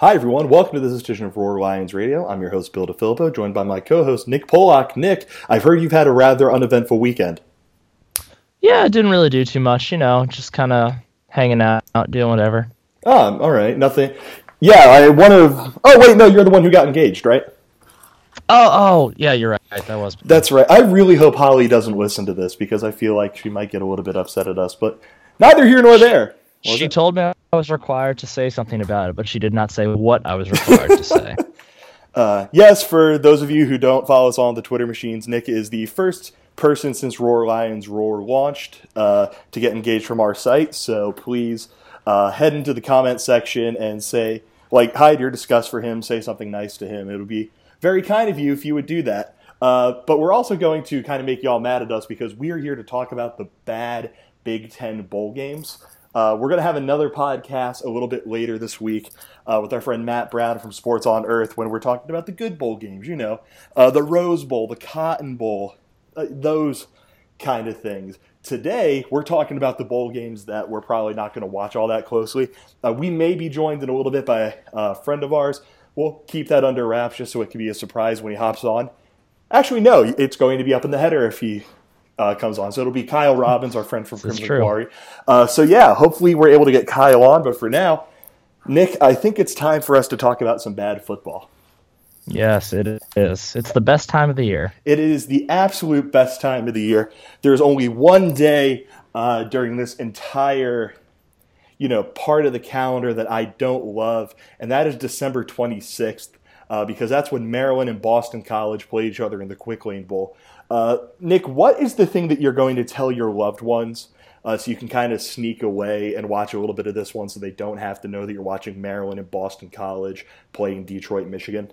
Hi, everyone. Welcome to this edition of Roar Lions Radio. I'm your host, Bill DiFilippo, joined by my co host, Nick Polak. Nick, I've heard you've had a rather uneventful weekend. Yeah, I didn't really do too much, you know, just kind of hanging out, doing whatever. Oh, all right. Nothing. Yeah, I one of. Oh, wait, no, you're the one who got engaged, right? Oh, oh, yeah, you're right. That was. That's right. I really hope Holly doesn't listen to this because I feel like she might get a little bit upset at us, but neither here nor there. She it? told me I was required to say something about it, but she did not say what I was required to say. Uh, yes, for those of you who don't follow us on the Twitter machines, Nick is the first person since Roar Lions Roar launched uh, to get engaged from our site. So please uh, head into the comment section and say, like, hide your disgust for him, say something nice to him. It would be very kind of you if you would do that. Uh, but we're also going to kind of make y'all mad at us because we are here to talk about the bad Big Ten bowl games. Uh, we're going to have another podcast a little bit later this week uh, with our friend Matt Brown from Sports on Earth when we're talking about the good bowl games. You know, uh, the Rose Bowl, the Cotton Bowl, uh, those kind of things. Today, we're talking about the bowl games that we're probably not going to watch all that closely. Uh, we may be joined in a little bit by a friend of ours. We'll keep that under wraps just so it can be a surprise when he hops on. Actually, no, it's going to be up in the header if he uh, comes on. So it'll be Kyle Robbins, our friend from Crimson Quarry. Uh, so yeah, hopefully we're able to get Kyle on. But for now, Nick, I think it's time for us to talk about some bad football. Yes, it is. It's the best time of the year. It is the absolute best time of the year. There's only one day uh, during this entire, you know, part of the calendar that I don't love, and that is December 26th. Uh, because that's when Maryland and Boston College play each other in the Quick Lane Bowl. Uh, Nick, what is the thing that you're going to tell your loved ones uh, so you can kind of sneak away and watch a little bit of this one so they don't have to know that you're watching Maryland and Boston College playing Detroit, Michigan?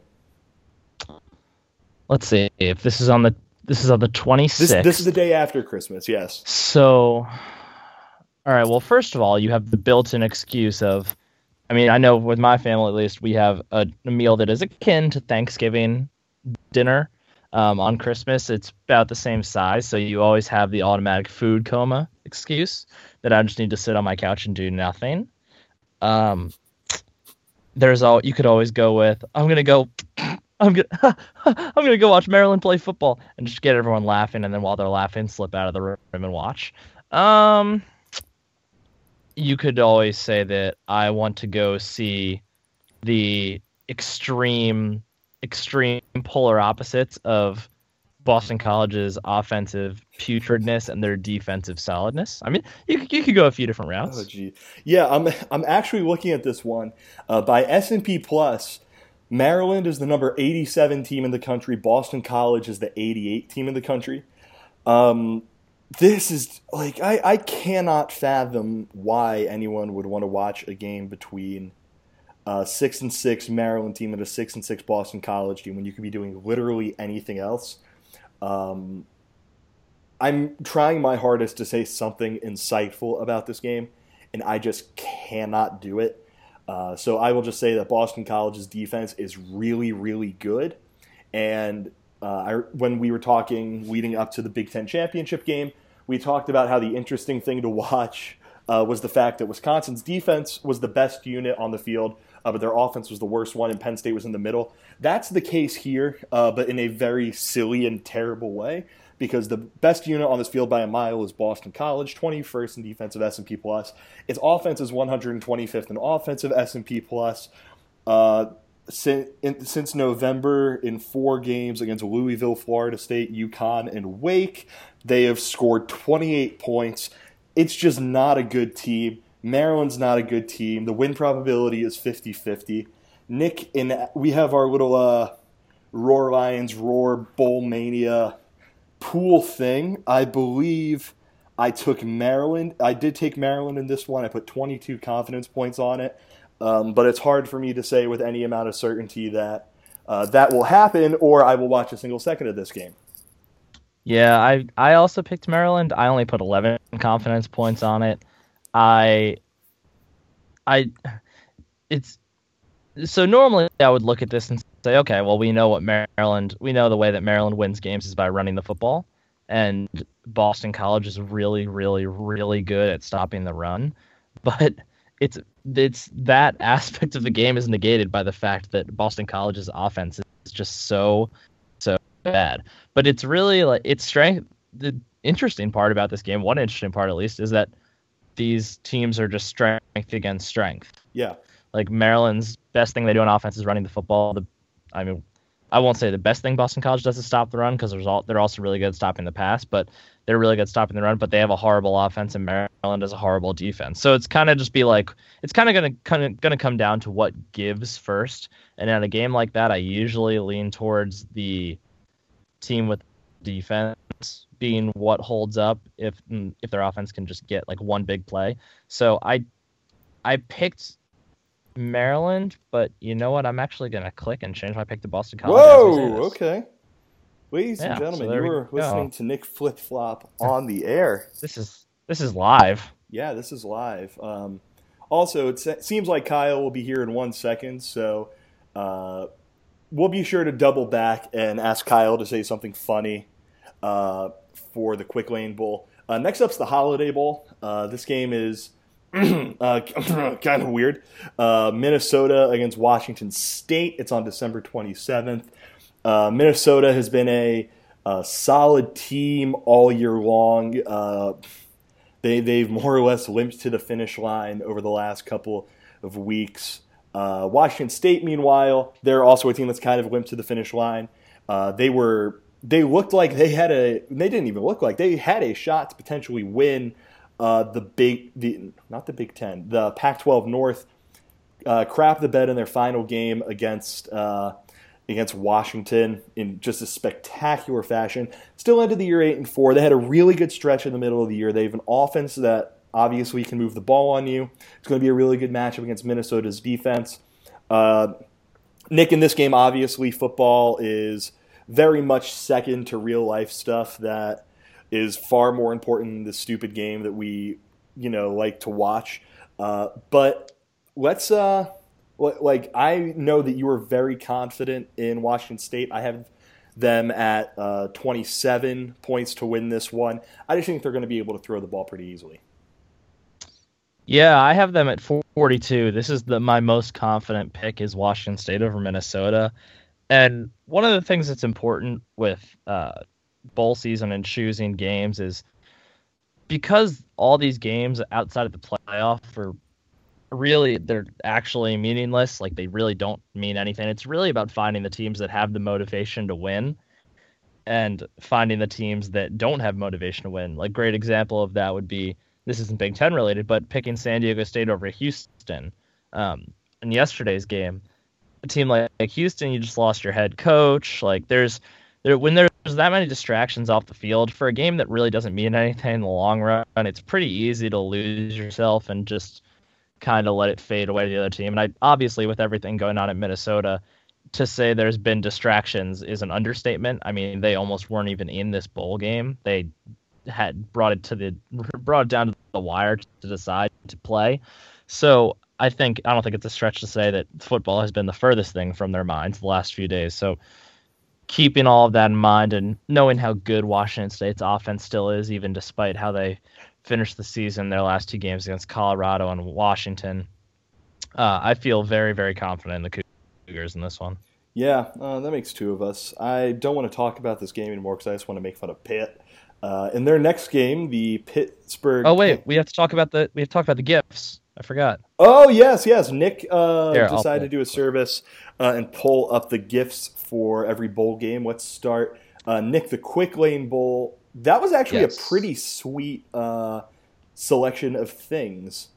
Let's see if this is on the this is on the 26th. This, this is the day after Christmas, yes. So, all right. Well, first of all, you have the built-in excuse of, I mean, I know with my family at least, we have a, a meal that is akin to Thanksgiving dinner um, on Christmas, it's about the same size, so you always have the automatic food coma excuse that I just need to sit on my couch and do nothing. Um, there's all you could always go with. I'm gonna go. I'm gonna. I'm gonna go watch Maryland play football and just get everyone laughing, and then while they're laughing, slip out of the room and watch. Um, you could always say that I want to go see the extreme extreme polar opposites of Boston College's offensive putridness and their defensive solidness. I mean, you, you could go a few different routes. Oh, gee. Yeah, I'm I'm actually looking at this one uh, by S and P Plus. Maryland is the number 87 team in the country. Boston College is the 88 team in the country. Um, this is like I, I cannot fathom why anyone would want to watch a game between a six and six Maryland team and a six and six Boston College team when you could be doing literally anything else. Um, I'm trying my hardest to say something insightful about this game, and I just cannot do it. Uh, so I will just say that Boston College's defense is really, really good. And uh, I, when we were talking leading up to the Big Ten championship game, we talked about how the interesting thing to watch uh, was the fact that Wisconsin's defense was the best unit on the field, uh, but their offense was the worst one, and Penn State was in the middle. That's the case here, uh, but in a very silly and terrible way, because the best unit on this field by a mile is Boston College, 21st in defensive S&P plus. Its offense is 125th in offensive S&P plus. Uh, since, in, since November, in four games against Louisville, Florida State, UConn, and Wake, they have scored 28 points. It's just not a good team. Maryland's not a good team. The win probability is 50 50. Nick, and we have our little uh, Roar Lions Roar Bowl Mania pool thing. I believe I took Maryland. I did take Maryland in this one. I put 22 confidence points on it. Um, but it's hard for me to say with any amount of certainty that uh, that will happen or I will watch a single second of this game. Yeah, I I also picked Maryland. I only put 11 confidence points on it. I I it's so normally I would look at this and say, okay, well we know what Maryland we know the way that Maryland wins games is by running the football, and Boston College is really, really, really good at stopping the run. But it's it's that aspect of the game is negated by the fact that Boston College's offense is just so so bad. But it's really like it's strength. The interesting part about this game, one interesting part at least, is that these teams are just strength against strength. Yeah. Like Maryland's best thing they do on offense is running the football. The, I mean, I won't say the best thing Boston College does is stop the run because there's all they're also really good at stopping the pass, but they're really good at stopping the run. But they have a horrible offense, and Maryland has a horrible defense. So it's kind of just be like it's kind of gonna kind of gonna come down to what gives first. And in a game like that, I usually lean towards the team with defense being what holds up if mm, if their offense can just get like one big play. So I I picked Maryland, but you know what? I'm actually gonna click and change my pick to Boston College. Whoa, okay. Ladies yeah, and gentlemen, so you were listening to Nick Flip Flop on the air. This is this is live. Yeah, this is live. Um, also, it seems like Kyle will be here in one second, so uh, we'll be sure to double back and ask Kyle to say something funny uh, for the Quick Lane Bowl. Uh, next up's the Holiday Bowl. Uh, this game is uh, kind of weird. Uh, Minnesota against Washington State. It's on December 27th. Uh, Minnesota has been a, a, solid team all year long. They, they've more or less limped to the finish line over the last couple of weeks. Washington State, meanwhile, they're also a team that's kind of limped to the finish line. They were they looked like they had a they didn't even look like they had a shot to potentially win uh, the big the not the Big Ten the Pac-12 North uh, crap the bed in their final game against uh, against Washington in just a spectacular fashion. Still ended the year eight and four. They had a really good stretch in the middle of the year. They have an offense that obviously can move the ball on you. It's going to be a really good matchup against Minnesota's defense. Uh, Nick, in this game, obviously football is very much second to real life stuff that is far more important than the stupid game that we, you know, like to watch. Uh, but let's, uh, like, I know that you were very confident in Washington State. I have them at uh, 27 points to win this one. I just think they're going to be able to throw the ball pretty easily. Yeah, I have them at 42. This is the my most confident pick is Washington State over Minnesota. And one of the things that's important with uh, bowl season and choosing games is because all these games outside of the playoff are really they're actually meaningless like they really don't mean anything. It's really about finding the teams that have the motivation to win and finding the teams that don't have motivation to win. Like great example of that would be this isn't big ten related but picking san diego state over houston. Um, in yesterday's game a team like, like Houston, you just lost your head coach. Like there's there when there's that many distractions off the field for a game that really doesn't mean anything in the long run, it's pretty easy to lose yourself and just kind of let it fade away to the other team. And I obviously with everything going on at Minnesota, to say there's been distractions is an understatement. I mean, they almost weren't even in this bowl game. They had brought it to the brought it down to the wire to decide to play. So I think I don't think it's a stretch to say that football has been the furthest thing from their minds the last few days. So keeping all of that in mind and knowing how good Washington State's offense still is, even despite how they finished the season, their last two games against Colorado and Washington, uh, I feel very, very confident in the Cougars in this one. Yeah, uh, that makes two of us. I don't want to talk about this game anymore because I just want to make fun of Pitt. Uh, in their next game, the Pittsburgh. Oh wait, we have to talk about the we have to talk about the gifts. I forgot. Oh yes, yes. Nick uh, Here, decided to do a service uh, and pull up the gifts for every bowl game. Let's start. Uh, Nick, the Quick Lane Bowl. That was actually yes. a pretty sweet uh, selection of things.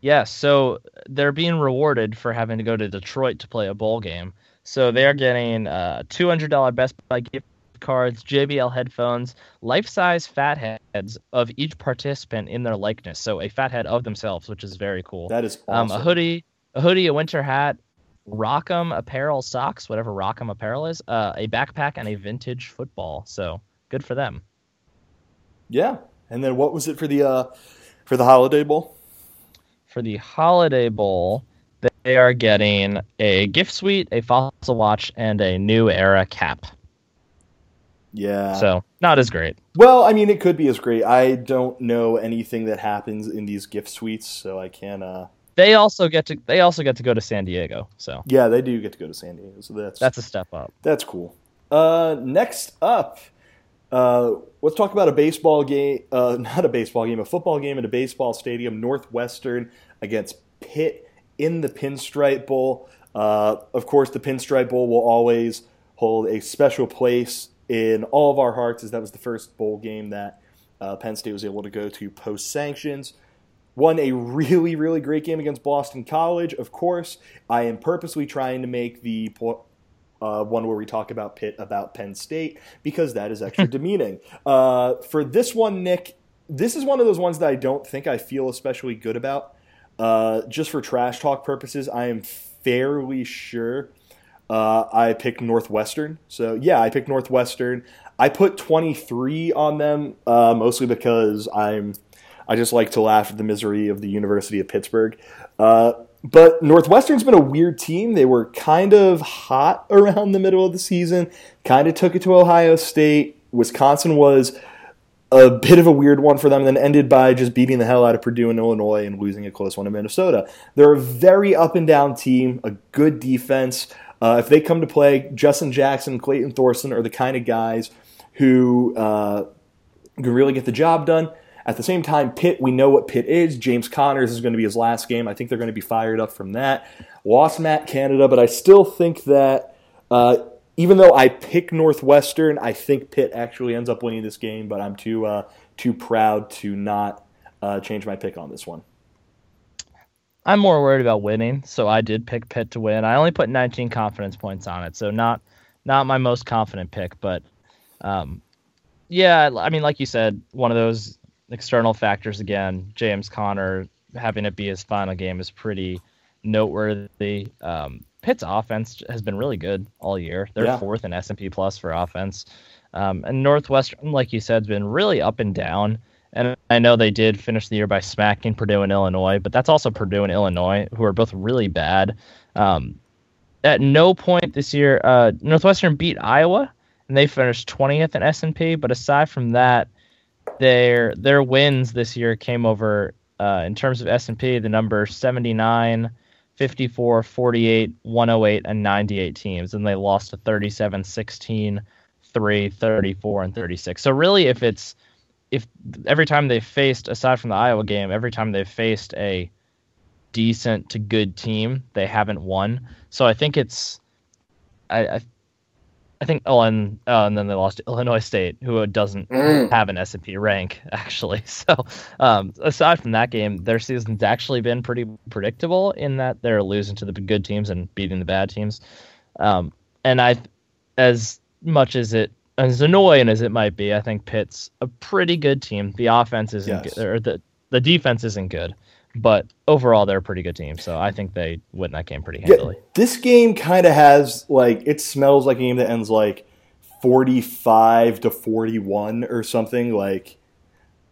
Yeah, so they're being rewarded for having to go to Detroit to play a bowl game. So they are getting a uh, $200 Best Buy gift cards, JBL headphones, life size fat heads of each participant in their likeness. So a fat head of themselves, which is very cool. That is awesome. Um, a hoodie, a hoodie, a winter hat, Rock'em apparel socks, whatever Rock'em apparel is, uh, a backpack, and a vintage football. So good for them. Yeah. And then what was it for the uh, for the Holiday Bowl? For the Holiday Bowl, they are getting a gift suite, a fossil watch, and a new era cap. Yeah. So not as great. Well, I mean, it could be as great. I don't know anything that happens in these gift suites, so I can't. Uh, They also get to they also get to go to San Diego. So yeah, they do get to go to San Diego. So that's that's a step up. That's cool. Uh, next up, uh, let's talk about a baseball game. Uh, not a baseball game, a football game at a baseball stadium. Northwestern against Pitt in the Pinstripe Bowl. Uh, of course, the Pinstripe Bowl will always hold a special place in all of our hearts, as that was the first bowl game that uh, Penn State was able to go to post sanctions. Won a really, really great game against Boston College. Of course, I am purposely trying to make the uh, one where we talk about Pitt about Penn State because that is extra demeaning. Uh, for this one, Nick, this is one of those ones that I don't think I feel especially good about. Uh, just for trash talk purposes, I am fairly sure uh, I picked Northwestern. So yeah, I picked Northwestern. I put 23 on them uh, mostly because I'm I just like to laugh at the misery of the University of Pittsburgh. Uh, but Northwestern's been a weird team. They were kind of hot around the middle of the season, kind of took it to Ohio State. Wisconsin was a bit of a weird one for them, and then ended by just beating the hell out of Purdue and Illinois and losing a close one to Minnesota. They're a very up and down team, a good defense. Uh, if they come to play, Justin Jackson, Clayton Thorson are the kind of guys who uh, can really get the job done. At the same time, Pitt, we know what Pitt is. James Conner's is going to be his last game. I think they're going to be fired up from that. Lost Matt Canada, but I still think that uh, even though I pick Northwestern, I think Pitt actually ends up winning this game. But I'm too uh, too proud to not uh, change my pick on this one. I'm more worried about winning, so I did pick Pitt to win. I only put 19 confidence points on it, so not not my most confident pick, but um, yeah, I mean, like you said, one of those external factors again. James Conner having it be his final game is pretty noteworthy. Um, Pitt's offense has been really good all year. They're yeah. fourth in S and P plus for offense, um, and Northwestern, like you said, has been really up and down. And I know they did finish the year by smacking Purdue and Illinois, but that's also Purdue and Illinois, who are both really bad. Um, at no point this year, uh, Northwestern beat Iowa, and they finished 20th in S&P. But aside from that, their their wins this year came over uh, in terms of S&P the number 79, 54, 48, 108 and 98 teams and they lost to 37, 16, 3, 34 and 36. So really if it's if every time they've faced aside from the Iowa game, every time they've faced a decent to good team, they haven't won. So I think it's I, I I think oh and uh, and then they lost Illinois State, who doesn't mm. have an S and P rank actually. So um, aside from that game, their season's actually been pretty predictable in that they're losing to the good teams and beating the bad teams. Um, and I, as much as it as annoying as it might be, I think Pitt's a pretty good team. The offense isn't yes. good, or the the defense isn't good but overall they're a pretty good team. So I think they win that game pretty handily. Yeah, this game kind of has like it smells like a game that ends like forty-five to forty-one or something. Like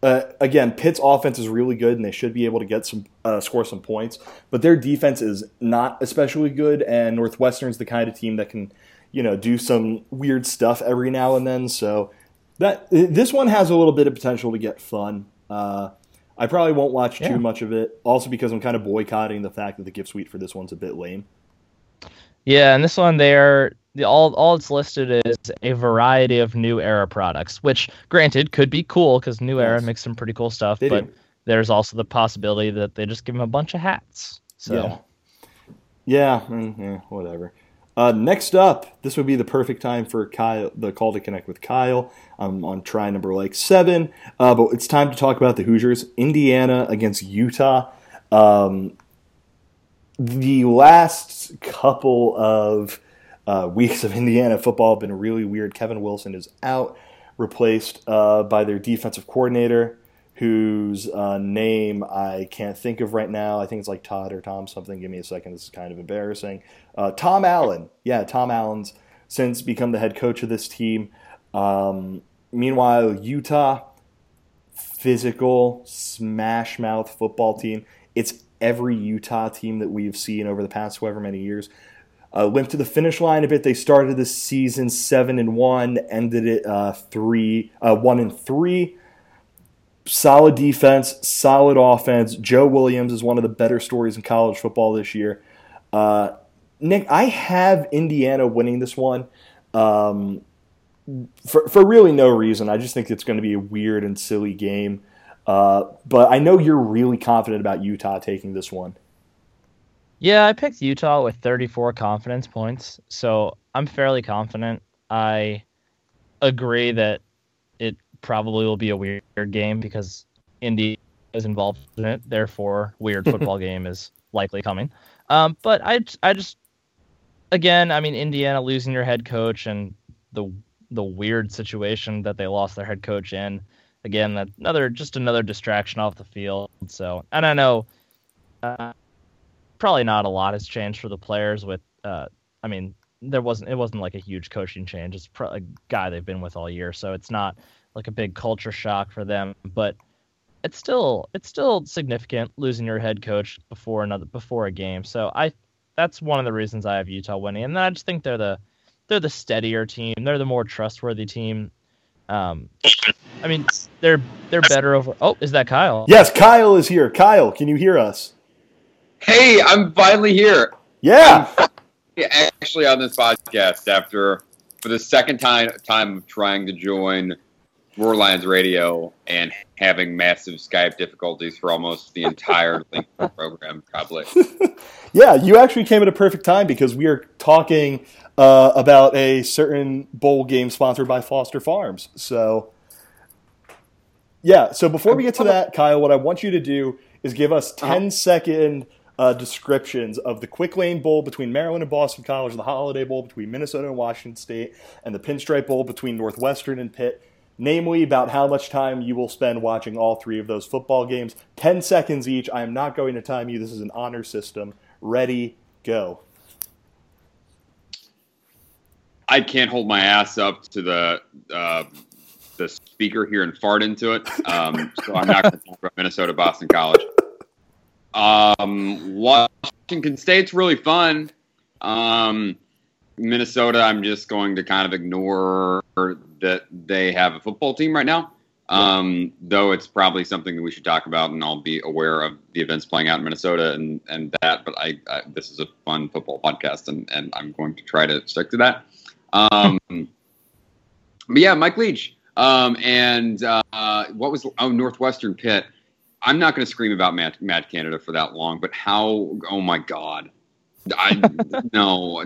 uh, again, Pitt's offense is really good and they should be able to get some uh, score some points, but their defense is not especially good. And Northwestern's the kind of team that can you know do some weird stuff every now and then. So that this one has a little bit of potential to get fun. Uh, I probably won't watch yeah. too much of it. Also because I'm kind of boycotting the fact that the gift suite for this one's a bit lame. Yeah, and this one there, the all all it's listed is a variety of new era products, which granted could be cool because new yes. era makes some pretty cool stuff, they but do. there's also the possibility that they just give them a bunch of hats. So yeah, yeah, mm, yeah whatever. Uh, next up, this would be the perfect time for Kyle, the call to connect with Kyle. I'm on try number like seven, uh, but it's time to talk about the Hoosiers. Indiana against Utah. Um, the last couple of uh, weeks of Indiana football have been really weird. Kevin Wilson is out, replaced uh, by their defensive coordinator whose uh, name I can't think of right now. I think it's like Todd or Tom something. Give me a second. This is kind of embarrassing. Uh, Tom Allen. Yeah, Tom Allen's since become the head coach of this team. Um, meanwhile, Utah, physical, smash mouth football team. It's every Utah team that we've seen over the past however many years. Uh, went to the finish line a bit. They started the season seven and one, ended it uh, three, uh, one and three solid defense, solid offense. Joe Williams is one of the better stories in college football this year. Uh, Nick, I have Indiana winning this one um, for, for really no reason. I just think it's going to be a weird and silly game. Uh, but I know you're really confident about Utah taking this one. Yeah, I picked Utah with 34 confidence points, so I'm fairly confident. I agree that probably will be a weird game because Indy is involved in it. Therefore, weird football game is likely coming. Um, but I, I just, again, I mean, Indiana losing your head coach and the the weird situation that they lost their head coach in. Again, that another just another distraction off the field. So, and I know. Uh, probably not a lot has changed for the players. With, uh, I mean, there wasn't it wasn't like a huge coaching change. It's pro- a guy they've been with all year, so it's not like a big culture shock for them. But it's still it's still significant losing your head coach before another before a game. So I that's one of the reasons I have Utah winning, and then I just think they're the they're the steadier team. They're the more trustworthy team. Um, I mean, they're they're better over. Oh, is that Kyle? Yes, Kyle is here. Kyle, can you hear us? Hey, I'm finally here. Yeah. I'm actually on this podcast after for the second time time of trying to join Roar Lions Radio and having massive Skype difficulties for almost the entire link program, probably. yeah, you actually came at a perfect time because we are talking uh, about a certain bowl game sponsored by Foster Farms. So, yeah. So before we get to that, Kyle, what I want you to do is give us 10 second uh, descriptions of the Quick Lane Bowl between Maryland and Boston College, the Holiday Bowl between Minnesota and Washington State, and the Pinstripe Bowl between Northwestern and Pitt. Namely, about how much time you will spend watching all three of those football games. 10 seconds each. I am not going to time you. This is an honor system. Ready, go. I can't hold my ass up to the uh, the speaker here and fart into it, um, so I'm not going to talk about Minnesota Boston College. Um, Washington State's really fun. Um, Minnesota, I'm just going to kind of ignore that they have a football team right now. Um, though it's probably something that we should talk about, and I'll be aware of the events playing out in Minnesota and, and that. But I, I this is a fun football podcast, and, and I'm going to try to stick to that. Um, but yeah, Mike Leach. Um, and uh, what was oh Northwestern Pitt? I'm not going to scream about Matt, Matt Canada for that long, but how? Oh my God! I no,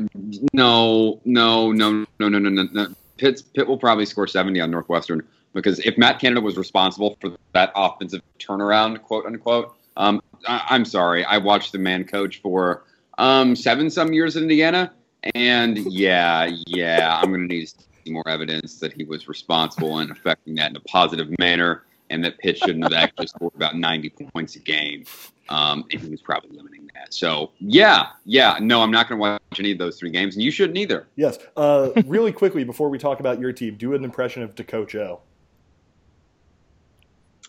no, no, no, no, no, no, no. Pitt Pitt will probably score 70 on Northwestern because if Matt Canada was responsible for that offensive turnaround, quote unquote, um, I, am sorry. I watched the man coach for um, seven some years in Indiana, and yeah, yeah, I'm going to need more evidence that he was responsible in affecting that in a positive manner, and that Pitt shouldn't have actually scored about 90 points a game, um, and he was probably limiting that. So, yeah, yeah, no, I'm not going to watch any of those three games, and you shouldn't either. Yes. Uh, really quickly, before we talk about your team, do an impression of Coach O.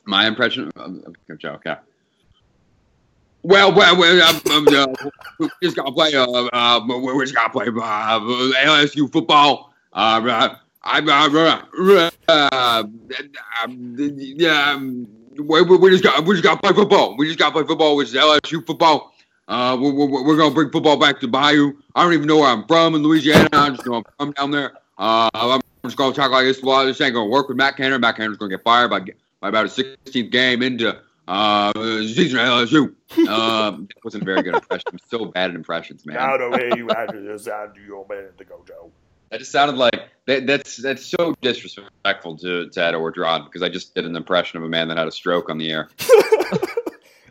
My impression of Coach O, okay. Well, well, well um, um, uh, we just got to play. Uh, uh, we just got to play uh, LSU football. Uh, I'm uh, uh, yeah. We, we, just got we just got to play football. We just got to play football, which is LSU football. Uh, we're, we're, we're gonna bring football back to Bayou. I don't even know where I'm from in Louisiana. I'm just gonna come down there. Uh, I'm just gonna talk like this. Well, this ain't gonna work with Matt Canada. Matt Canada's gonna get fired by, by about a 16th game into uh, season at LSU. Um, that wasn't a very good impression. I'm so bad at impressions, man. Now the way you had to sound to your man to go, Joe. That just sounded like that, that's that's so disrespectful to, to Ed Orgeron because I just did an impression of a man that had a stroke on the air.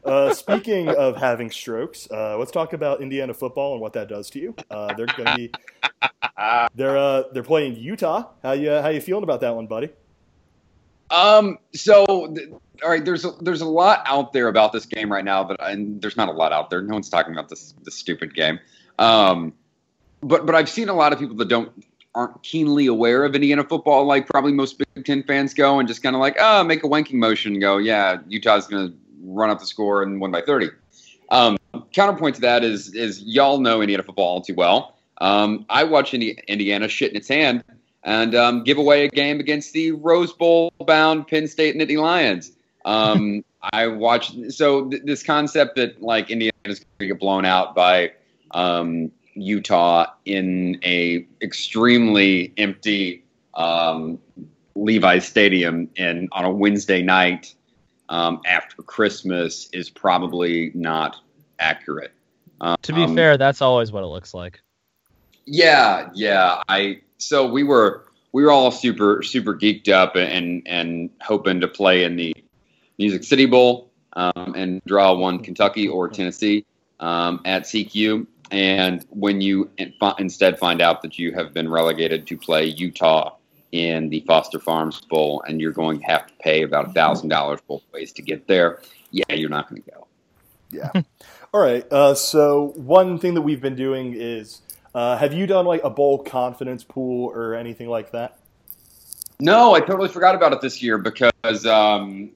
uh, speaking of having strokes, uh, let's talk about Indiana football and what that does to you. Uh, they're going to be they're uh, they're playing Utah. How you how you feeling about that one, buddy? Um. So, all right. There's a, there's a lot out there about this game right now, but and there's not a lot out there. No one's talking about this this stupid game. Um. But but I've seen a lot of people that don't aren't keenly aware of Indiana football, like probably most Big Ten fans go, and just kind of like, oh, make a wanking motion go, yeah, Utah's going to run up the score and win by 30. Um, counterpoint to that is is y'all know Indiana football all too well. Um, I watch Indi- Indiana shit in its hand and um, give away a game against the Rose Bowl bound Penn State Nittany Lions. Um, I watched so th- this concept that like Indiana's going to get blown out by um, Utah in a extremely empty um, Levi Stadium and on a Wednesday night um, after Christmas is probably not accurate. To be Um, fair, that's always what it looks like. Yeah, yeah. I so we were we were all super super geeked up and and hoping to play in the Music City Bowl um, and draw one Kentucky or Tennessee um, at CQ. And when you instead find out that you have been relegated to play Utah in the Foster Farms Bowl, and you're going to have to pay about a thousand dollars both ways to get there, yeah, you're not going to go. Yeah. All right. Uh, so one thing that we've been doing is, uh, have you done like a bowl confidence pool or anything like that? No, I totally forgot about it this year because, um,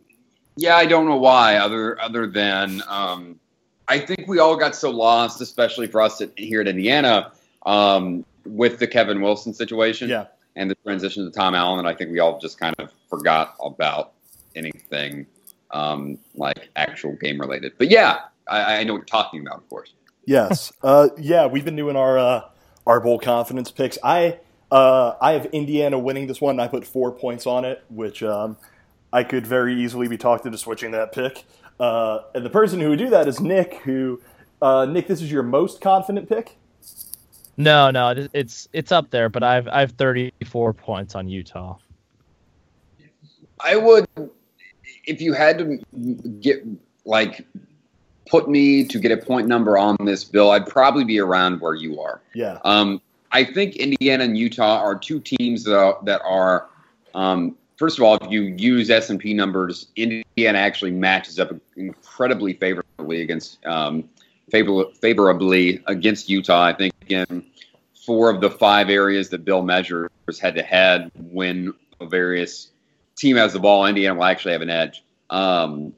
yeah, I don't know why. Other other than um, I think we all got so lost, especially for us at, here at Indiana, um, with the Kevin Wilson situation Yeah. And the transition to Tom Allen. And I think we all just kind of forgot about anything um, like actual game related. But yeah, I, I know what you're talking about, of course. Yes. uh, yeah, we've been doing our uh, our bowl confidence picks. I uh, I have Indiana winning this one. I put four points on it, which um, I could very easily be talked into switching that pick. Uh, and the person who would do that is Nick. Who uh, Nick? This is your most confident pick. No, no, it's it's up there, but I've I've 34 points on Utah. I would, if you had to get like put me to get a point number on this bill, I'd probably be around where you are. Yeah. Um, I think Indiana and Utah are two teams that are, that are um, first of all, if you use S and P numbers, Indiana actually matches up incredibly favorably against um, favor, favorably against Utah. I think in four of the five areas that Bill measures head to head, when a various team has the ball, Indiana will actually have an edge. Um,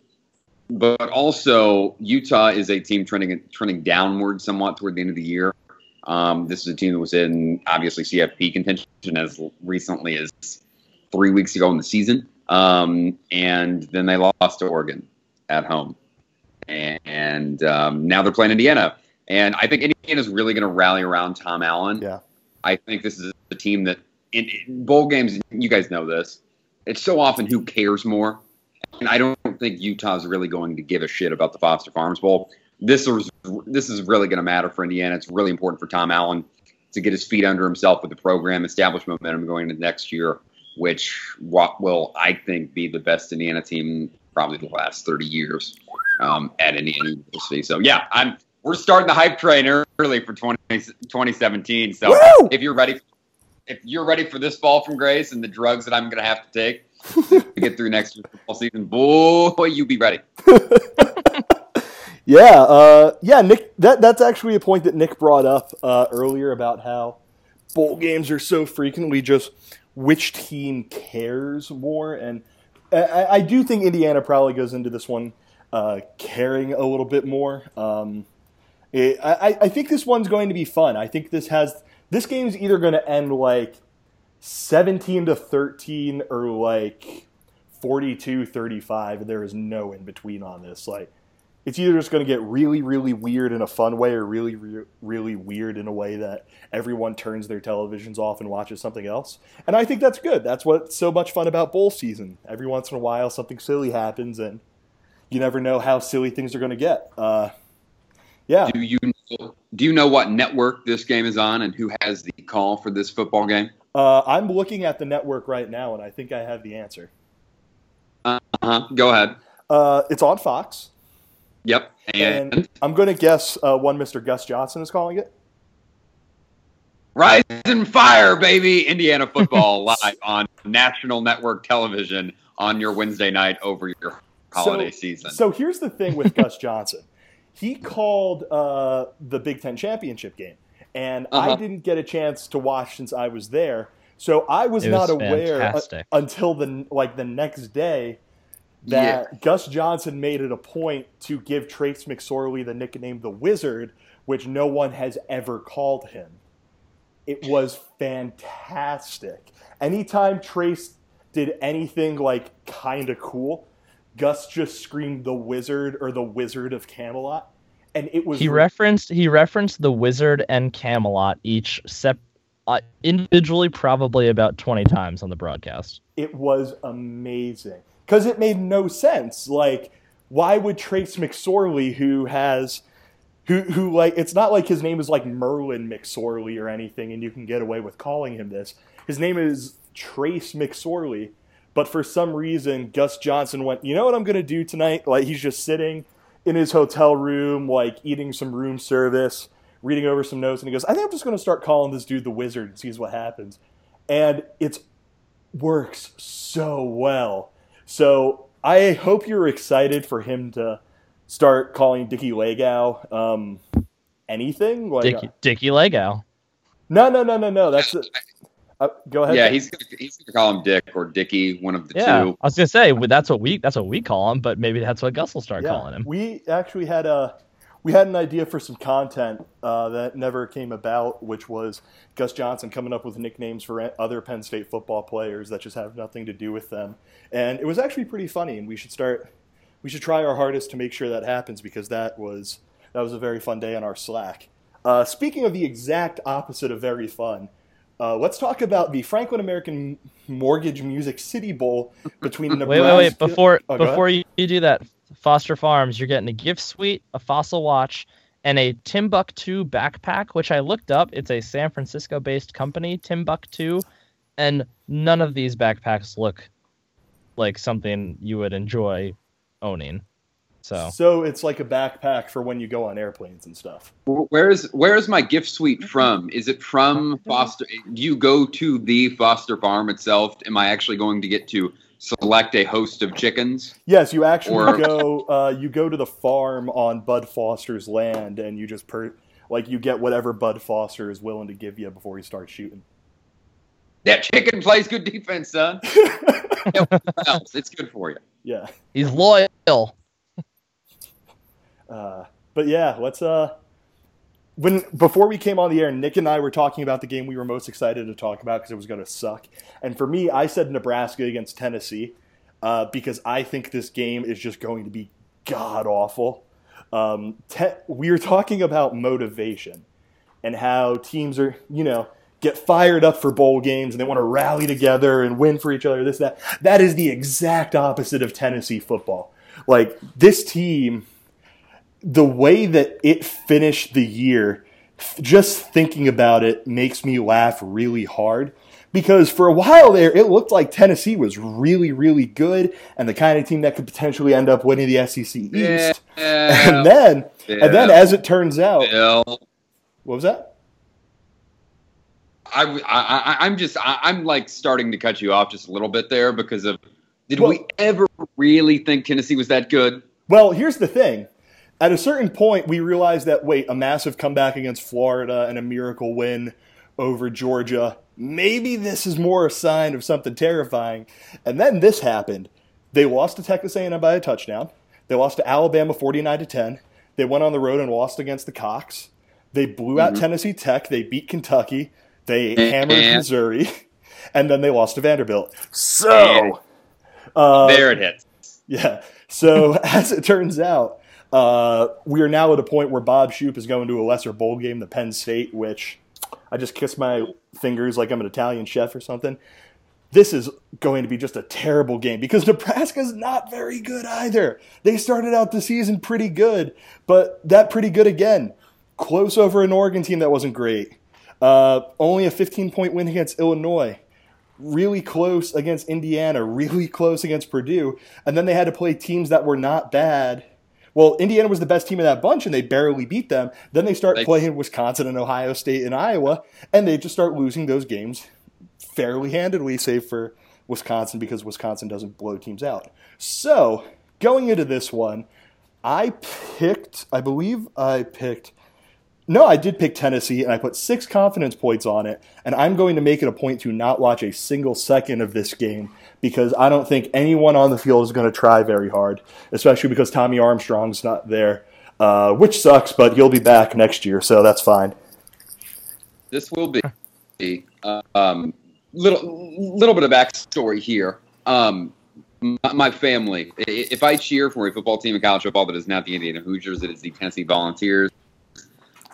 but also, Utah is a team trending trending downward somewhat toward the end of the year. Um, this is a team that was in obviously CFP contention as recently as three weeks ago in the season, um, and then they lost to Oregon at home, and um, now they're playing Indiana. And I think Indiana is really going to rally around Tom Allen. Yeah. I think this is a team that in, in bowl games, you guys know this. It's so often who cares more, and I don't think Utah's really going to give a shit about the Foster Farms Bowl. This is this is really going to matter for Indiana. It's really important for Tom Allen to get his feet under himself with the program, establish momentum going into next year, which will I think be the best Indiana team probably the last thirty years um, at Indiana University. So yeah, I'm we're starting the hype train early for 20, 2017. So Woo! if you're ready, if you're ready for this fall from grace and the drugs that I'm going to have to take to get through next year's football season, boy, you be ready. Yeah, uh, yeah, Nick. That that's actually a point that Nick brought up uh, earlier about how bowl games are so frequently just which team cares more, and I, I do think Indiana probably goes into this one uh, caring a little bit more. Um, it, I, I think this one's going to be fun. I think this has this game's either going to end like seventeen to thirteen or like 42-35. There is no in between on this. Like it's either just going to get really, really weird in a fun way, or really, re- really weird in a way that everyone turns their televisions off and watches something else. And I think that's good. That's what's so much fun about bowl season. Every once in a while, something silly happens, and you never know how silly things are going to get. Uh, yeah, Do you know, do you know what network this game is on and who has the call for this football game? uh, I'm looking at the network right now, and I think I have the answer. Uh huh. Go ahead. Uh, it's on Fox, Yep. And, and I'm going to guess uh, one Mr. Gus Johnson is calling it. Rise and Fire, baby! Indiana football live on national network television on your Wednesday night over your holiday So- season. So here's the thing with Gus Johnson. He called uh, the Big Ten championship game, and I Uh-huh. didn't get a chance to watch since I was there. So I was It not aware uh, until the like the next day that Gus Johnson made it a point to give Trace McSorley the nickname the Wizard, which no one has ever called him. It was fantastic. Anytime Trace did anything like kind of cool, Gus just screamed the wizard or the wizard of Camelot. And it was he referenced he referenced the wizard and Camelot each sep- uh, individually probably about 20 times on the broadcast. It was amazing because it made no sense. Like, why would Trace McSorley, who has who who like it's not like his name is like Merlin McSorley or anything, and you can get away with calling him this. His name is Trace McSorley, but for some reason Gus Johnson went, you know what I'm gonna do tonight? Like he's just sitting in his hotel room, like eating some room service, reading over some notes, and he goes, I think I'm just gonna start calling this dude the wizard and sees what happens. And it works so well. So I hope you're excited for him to start calling Dickie Lagow um, anything. Like, Dickie, Dickie Lagow. No, no, no, no, no. That's it. Uh, go ahead. Yeah, he's gonna, he's gonna call him Dick or Dicky, one of the yeah, two. I was gonna say that's what we that's what we call him, but maybe that's what Gus will start Yeah, calling him. We actually had a we had an idea for some content uh, that never came about, which was Gus Johnson coming up with nicknames for other Penn State football players that just have nothing to do with them, and it was actually pretty funny. And we should start we should try our hardest to make sure that happens because that was that was a very fun day on our Slack. Uh, speaking of the exact opposite of very fun, uh, let's talk about the Franklin American Mortgage Music City Bowl between Nebraska. Wait, wait, wait! Before Oh, before you, you do that, Foster Farms, you're getting a gift suite, a fossil watch, and a Timbuk2 backpack, which I looked up. It's a San Francisco-based company, Timbuk2, and none of these backpacks look like something you would enjoy owning. So So it's like a backpack for when you go on airplanes and stuff. Where's Where's my gift suite from? Is it from Foster? Do you go to the Foster Farm itself? Am I actually going to get to select a host of chickens? Yes, you actually Or- go. Uh, you go to the farm on Bud Foster's land, and you just per like you get whatever Bud Foster is willing to give you before he starts shooting. That chicken plays good defense, son. Yeah, what else? It's good for you. Yeah, he's loyal. Uh, but yeah, let's. Uh, when before we came on the air, Nick and I were talking about the game we were most excited to talk about because it was going to suck. And for me, I said Nebraska against Tennessee uh, because I think this game is just going to be god awful. Um, te- we were talking about motivation and how teams are, you know, get fired up for bowl games and they want to rally together and win for each other. This that that is the exact opposite of Tennessee football. Like this team the way that it finished the year, just thinking about it makes me laugh really hard. Because for a while there, it looked like Tennessee was really, really good and the kind of team that could potentially end up winning the SEC East. Yeah, And then, and then, as it turns out, Bill. what was that? I, I, I, am just, I, I'm like starting to cut you off just a little bit there because of, did Well- we ever really think Tennessee was that good? Well, here's the thing. At a certain point, we realized that wait, a massive comeback against Florida and a miracle win over Georgia. Maybe this is more a sign of something terrifying. And then this happened. They lost to Texas A&M by a touchdown. They lost to Alabama 49 to 10. They went on the road and lost against the Cox. They blew out Tennessee Tech. They beat Kentucky. They hammered And- Missouri. And then they lost to Vanderbilt. So, uh, there it hits. yeah. So as it turns out, uh, we are now at a point where Bob Shoop is going to a lesser bowl game, the Penn State, which I just kiss my fingers like I'm an Italian chef or something. This is going to be just a terrible game because Nebraska's not very good either. They started out the season pretty good, but that pretty good again. Close over an Oregon team that wasn't great. Uh, only a 15 point win against Illinois really close against Indiana, really close against Purdue, and then they had to play teams that were not bad. Well, Indiana was the best team in that bunch, and they barely beat them. Then they start They- playing Wisconsin and Ohio State and Iowa, and they just start losing those games fairly handedly, save for Wisconsin because Wisconsin doesn't blow teams out. So, going into this one, I picked, I believe I picked no, I did pick Tennessee, and I put six confidence points on it. And I'm going to make it a point to not watch a single second of this game because I don't think anyone on the field is going to try very hard, especially because Tommy Armstrong's not there, uh, which sucks. But he'll be back next year, so that's fine. This will be um, little little bit of backstory here. Um, my, my family. If I cheer for a football team in college football that is not the Indiana Hoosiers, it is the Tennessee Volunteers.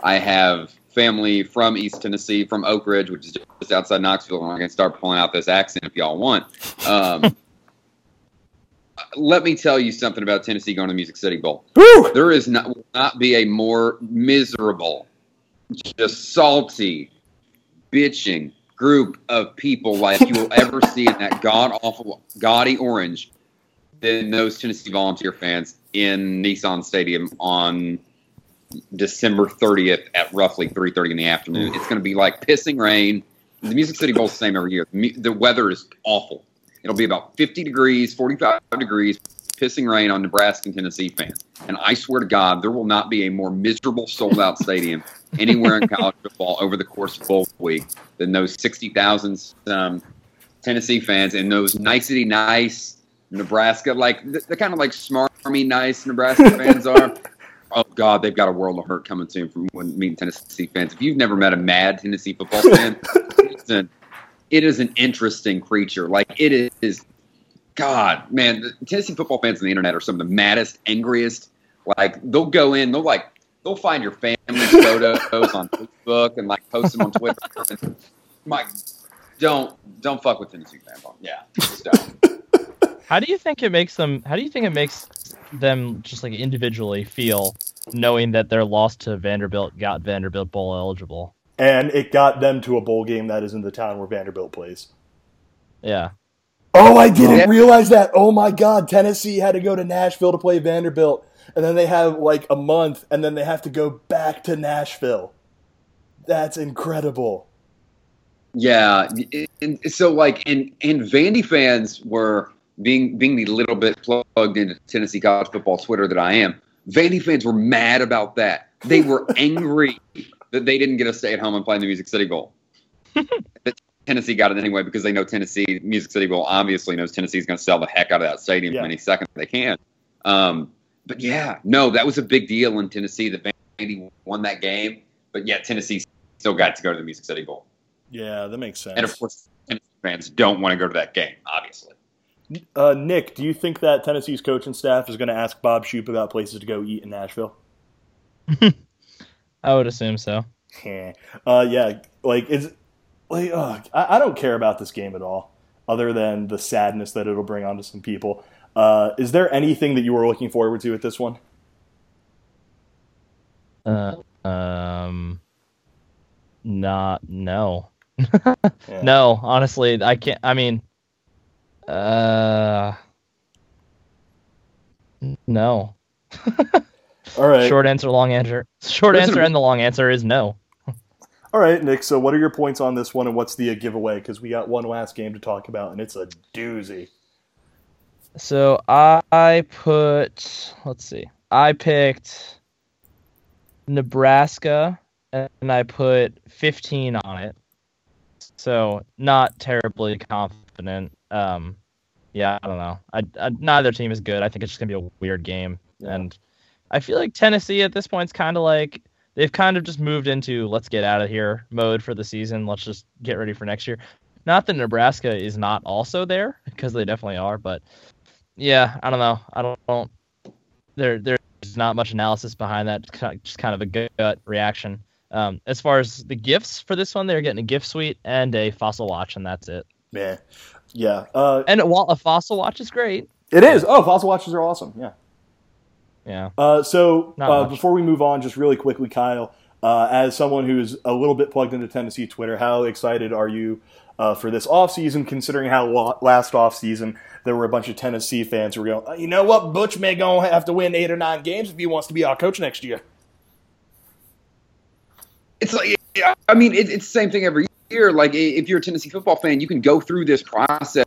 I have family from East Tennessee, from Oak Ridge, which is just outside Knoxville. And I can start pulling out this accent if y'all want. Um, let me tell you something about Tennessee going to the Music City Bowl. Woo! There is not will not be a more miserable, just salty, bitching group of people like you will ever see in that god awful, gaudy orange than those Tennessee Volunteer fans in Nissan Stadium on December 30th at roughly 3:30 in the afternoon. It's going to be like pissing rain. The Music City Bowl is the same every year. The The weather is awful. It'll be about 50 degrees, 45 degrees, pissing rain on Nebraska and Tennessee fans. And I swear to God, there will not be a more miserable sold out stadium anywhere in college football over the course of bowl week than those 60,000 um, Tennessee fans and those nicety nice Nebraska, like the, the kind of like smarmy nice Nebraska fans are. Oh God, they've got a world of hurt coming to them from when meeting Tennessee fans. If you've never met a mad Tennessee football fan, it's an, it is an interesting creature. Like it is, God, man, the Tennessee football fans on the internet are some of the maddest, angriest. Like they'll go in, they'll like they'll find your family photos on Facebook and like post them on Twitter. And, Mike, don't don't fuck with Tennessee fans. Yeah, just don't. How do you think it makes them? How do you think it makes them just like individually feel knowing that their loss to Vanderbilt got Vanderbilt bowl eligible? And it got them to a bowl game that is in the town where Vanderbilt plays. Yeah. Oh, I didn't realize that. Oh my God, Tennessee had to go to Nashville to play Vanderbilt, and then they have like a month, and then they have to go back to Nashville. That's incredible. Yeah, and so like, and and Vandy fans were being being the little bit plugged into Tennessee college football Twitter that I am. Vandy fans were mad about that. They were angry that they didn't get to stay at home and play in the Music City Bowl. that Tennessee got it anyway because they know Tennessee Music City Bowl obviously knows Tennessee's going to sell the heck out of that stadium Yeah. any second they can. Um, but yeah, no, that was a big deal in Tennessee that Vandy won that game. But yeah, Tennessee still got to go to the Music City Bowl. Yeah, that makes sense. And of course, Tennessee fans don't want to go to that game, obviously. Uh, Nick, do you think that Tennessee's coaching staff is going to ask Bob Shoop about places to go eat in Nashville? I would assume so. Yeah. Uh, yeah, like it's like ugh, I, I don't care about this game at all, other than the sadness that it'll bring onto some people. Uh, is there anything that you were looking forward to at this one? Uh, um, not no, Yeah. no. Honestly, I can't. I mean, uh, no. All right, Short answer, long answer. Short Listen- answer, and the long answer is no. all right, Nick. So, what are your points on this one, and what's the uh, giveaway? Because we got one last game to talk about, and it's a doozy. So I put. Let's see. I picked Nebraska, and I put 15 on it. So not terribly confident. Um, yeah, I don't know. I, I neither team is good. I think it's just gonna be a weird game, Yeah. and I feel like Tennessee at this point is kind of like they've kind of just moved into let's get out of here mode for the season. Let's just get ready for next year. Not that Nebraska is not also there because they definitely are, but yeah, I don't know. I don't, don't there there's not much analysis behind that. It's Just kind of a gut reaction. Um, as far as the gifts for this one, they're getting a gift suite and a fossil watch, and that's it. Man, yeah. Uh, And while a fossil watch is great, it is. Oh, fossil watches are awesome. Yeah. yeah. Uh, so uh, before we move on, just really quickly, Kyle, uh, as someone who's a little bit plugged into Tennessee Twitter, how excited are you uh, for this offseason, considering how la- last offseason there were a bunch of Tennessee fans who were going, "Uh, you know what, Butch may going to have to win eight or nine games if he wants to be our coach next year. It's like, I mean, it, it's the same thing every year. Like, if you're a Tennessee football fan, you can go through this process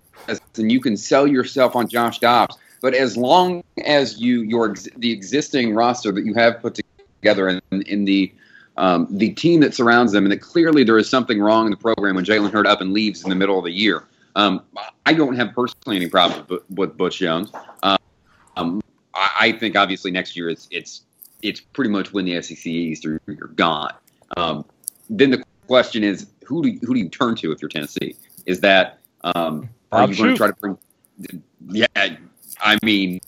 and you can sell yourself on Josh Dobbs. But as long as you your the existing roster that you have put together in, in the um, the team that surrounds them, and that clearly there is something wrong in the program when Jalen Hurd up and leaves in the middle of the year. Um, I don't have personally any problem with, Butch Jones. Um, I, I think obviously next year it's it's it's pretty much win the SEC East or you're gone. Um, then the question is, who do you, who do you turn to if you're Tennessee? Is that um, are you going to try to bring yeah, I mean,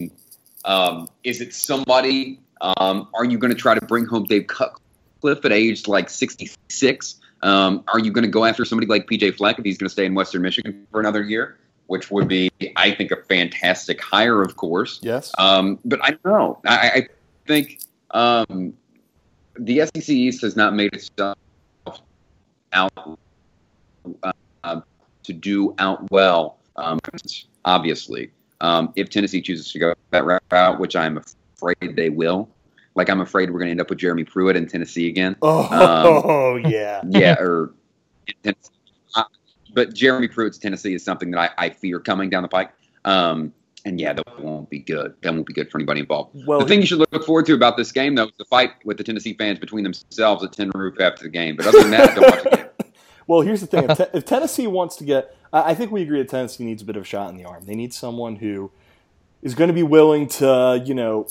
um, is it somebody? Um, are you going to try to bring home Dave Cutcliffe at age like 66? Um, are you going to go after somebody like PJ Fleck if he's going to stay in Western Michigan for another year? Which would be, I think, a fantastic hire, of course. Yes. Um, but I don't know. I, I think um, the SEC East has not made itself out uh, to do out well. Um, obviously, um, if Tennessee chooses to go that route, which I'm afraid they will, like I'm afraid we're going to end up with Jeremy Pruitt in Tennessee again. Oh, um, yeah, yeah, or but Jeremy Pruitt's Tennessee is something that I, I fear coming down the pike. Um, and yeah, that won't be good. That won't be good for anybody involved. Well, the thing you should look forward to about this game, though, is the fight with the Tennessee fans between themselves at Tin Roof after the game. But other than that, don't watch the game. Well, here's the thing: if, te- if, Tennessee wants to get, I think we agree that Tennessee needs a bit of a shot in the arm. They need someone who is going to be willing to, you know,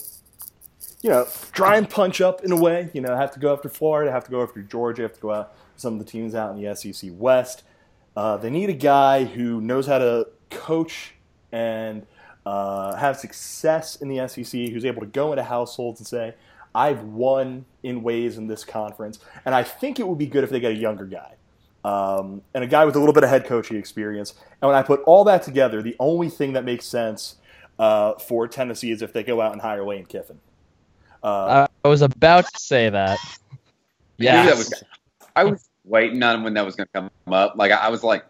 you know, try and punch up in a way. You know, have to go after Florida, have to go after Georgia, have to go out some of the teams out in the SEC West. Uh, they need a guy who knows how to coach and uh, have success in the SEC, who's able to go into households and say, I've won in ways in this conference. And I think it would be good if they get a younger guy um, and a guy with a little bit of head coaching experience. And when I put all that together, the only thing that makes sense uh, for Tennessee is if they go out and hire Lane Kiffin. Uh, I was about to say that. Yeah, I was waiting on when that was going to come up. Like I was like,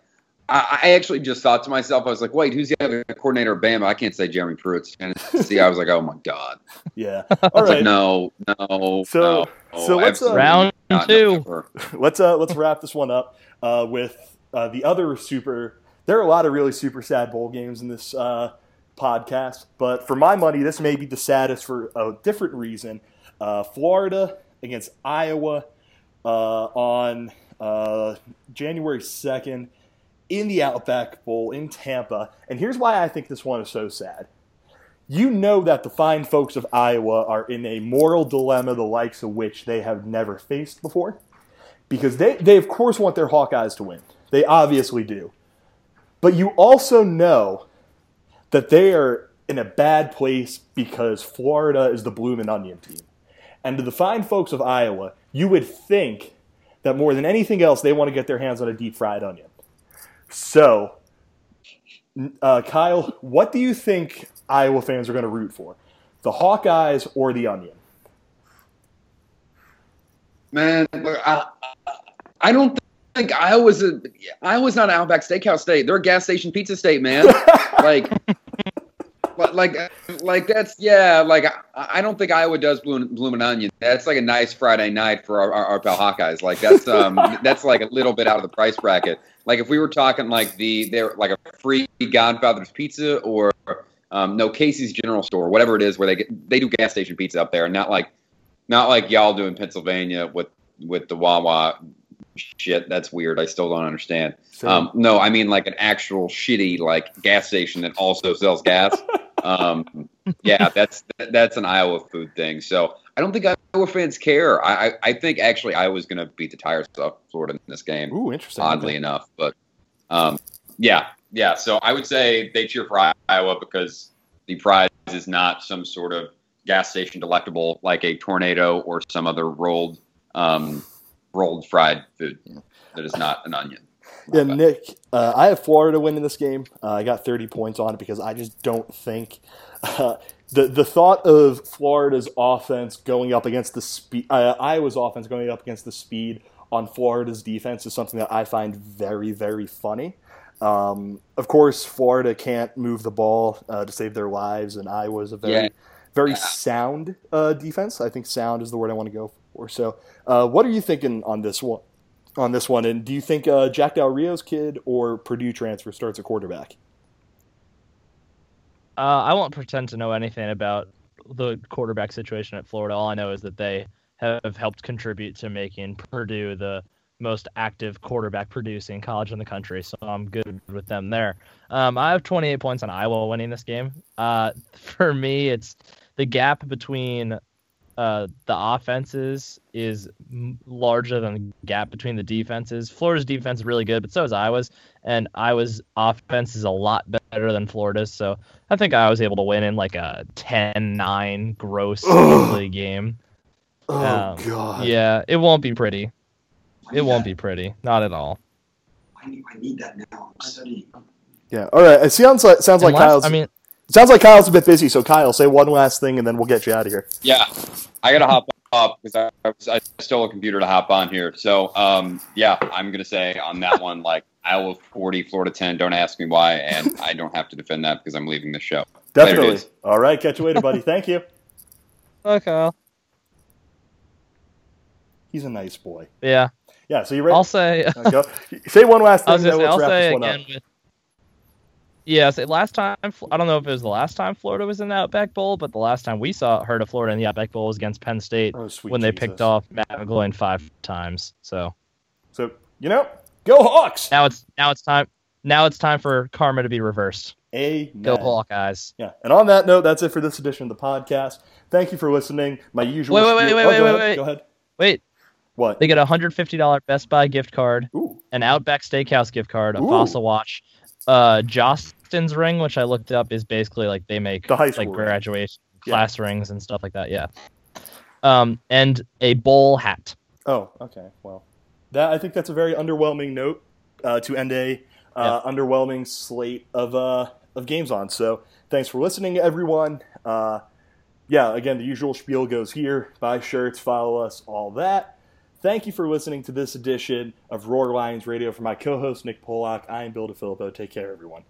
I, I, actually just thought to myself, I was like, wait, who's the other coordinator of Bama? I can't say Jeremy Pruitt. And see, I was like, oh my god. Yeah. All right. Like, no, no. So, no, so let's uh, round two. let's uh, let's wrap this one up uh, with uh, the other super. There are a lot of really super sad bowl games in this uh, podcast, but for my money, this may be the saddest for a different reason. Uh, Florida against Iowa uh, on uh, January second in the Outback Bowl in Tampa, and here's why I think this one is so sad. You know that the fine folks of Iowa are in a moral dilemma the likes of which they have never faced before because they, they of course want their Hawkeyes to win. They obviously do. But you also know that they are in a bad place because Florida is the blooming onion team. And to the fine folks of Iowa, you would think that more than anything else, they want to get their hands on a deep fried onion. So, uh, Kyle, what do you think Iowa fans are going to root for? The Hawkeyes or the onion? Man, I, I don't think Iowa's a Iowa's not an Outback Steakhouse state. They're a gas station pizza state, man. like, like, like that's yeah. Like, I, I don't think Iowa does bloom, bloom an onion. That's like a nice Friday night for our, our, our pal Hawkeyes. Like, that's um, that's like a little bit out of the price bracket. Like, if we were talking like the they're like a free Godfather's Pizza or um, no Casey's General Store, whatever it is, where they get they do gas station pizza up there, and not like not like y'all do in Pennsylvania with with the Wawa shit. That's weird. I still don't understand. Um, no, I mean like an actual shitty like gas station that also sells gas. um, yeah, that's that's an Iowa food thing. So I don't think Iowa fans care. I I, I think actually Iowa's going to beat the tires off Florida in this game. Ooh, interesting. Oddly okay. enough, but um, yeah, yeah. So I would say they cheer for Iowa because the prize is not some sort of gas station delectable like a tornado or some other rolled um, rolled fried food that is not an onion. Yeah, Nick, uh, I have Florida winning this game. Uh, I got 30 points on it because I just don't think uh, the the thought of Florida's offense going up against the speed, uh, Iowa's offense going up against the speed on Florida's defense is something that I find very very funny. Um, of course, Florida can't move the ball uh, to save their lives, and Iowa's a very yeah. very yeah. sound uh, defense. I think sound is the word I want to go for. So, uh, what are you thinking on this one? On this one, and do you think uh, Jack Del Rio's kid or Purdue transfer starts a quarterback? Uh, I won't pretend to know anything about the quarterback situation at Florida. All I know is that they have helped contribute to making Purdue the most active quarterback producing college in the country. So I'm good with them there. Um, I have 28 points on Iowa winning this game. Uh, for me, it's the gap between uh, the offenses is larger than the gap between the defenses. Florida's defense is really good, but so is Iowa's, and Iowa's offense is a lot better than Florida's. So I think I was able to win in like a 10-9 gross ugly game. Oh Um, God. Yeah, it won't be pretty. It won't be pretty, not at all. I need, I need that now. I'm studying. Yeah. All right. It sounds like sounds like Kyle's. I mean, sounds like Kyle's a bit busy. So Kyle, say one last thing, and then we'll get you out of here. Yeah, I gotta hop up because I, I, was- stole a computer to hop on here. So, um, yeah, I'm gonna say on that one, like Iowa 40, Florida 10. Don't ask me why, and I don't have to defend that because I'm leaving the show. Definitely. dudes. All right. Catch you later, buddy. Thank you. okay. He's a nice boy. Yeah, Yeah. So you ready? I'll say. Uh, go. Say one last I thing, was then gonna let's I'll wrap say this one again. up. With, yeah, say last time. I don't know if it was the last time Florida was in the Outback Bowl, but the last time we saw heard of Florida in the Outback Bowl was against Penn State Oh, when they Jesus. picked off Matt McGloin five times. So So you know, go Hawks. now it's now it's time now it's time for karma to be reversed. Amen. Go Hawkeyes! Yeah. And on that note, that's it for this edition of the podcast. Thank you for listening. My usual. Wait, wait, wait, wait, oh, wait, wait, wait. Go ahead. Wait, What? they get a hundred fifty dollar Best Buy gift card, Ooh. an Outback Steakhouse gift card, a Ooh. Fossil watch, uh, Jostens ring, which I looked up is basically like they make The high school like ring. graduation Yeah. class rings and stuff like that. Yeah. Um, and a bowl hat. Oh, okay. Well, that I think that's a very underwhelming note uh, to end a uh, underwhelming slate of uh, of games on. So, thanks for listening, everyone. Uh, yeah, again, the usual spiel goes here: buy shirts, follow us, all that. Thank you for listening to this edition of Roar Lions Radio. For my co-host Nick Pollock, I am Bill DiFilippo. Take care, everyone.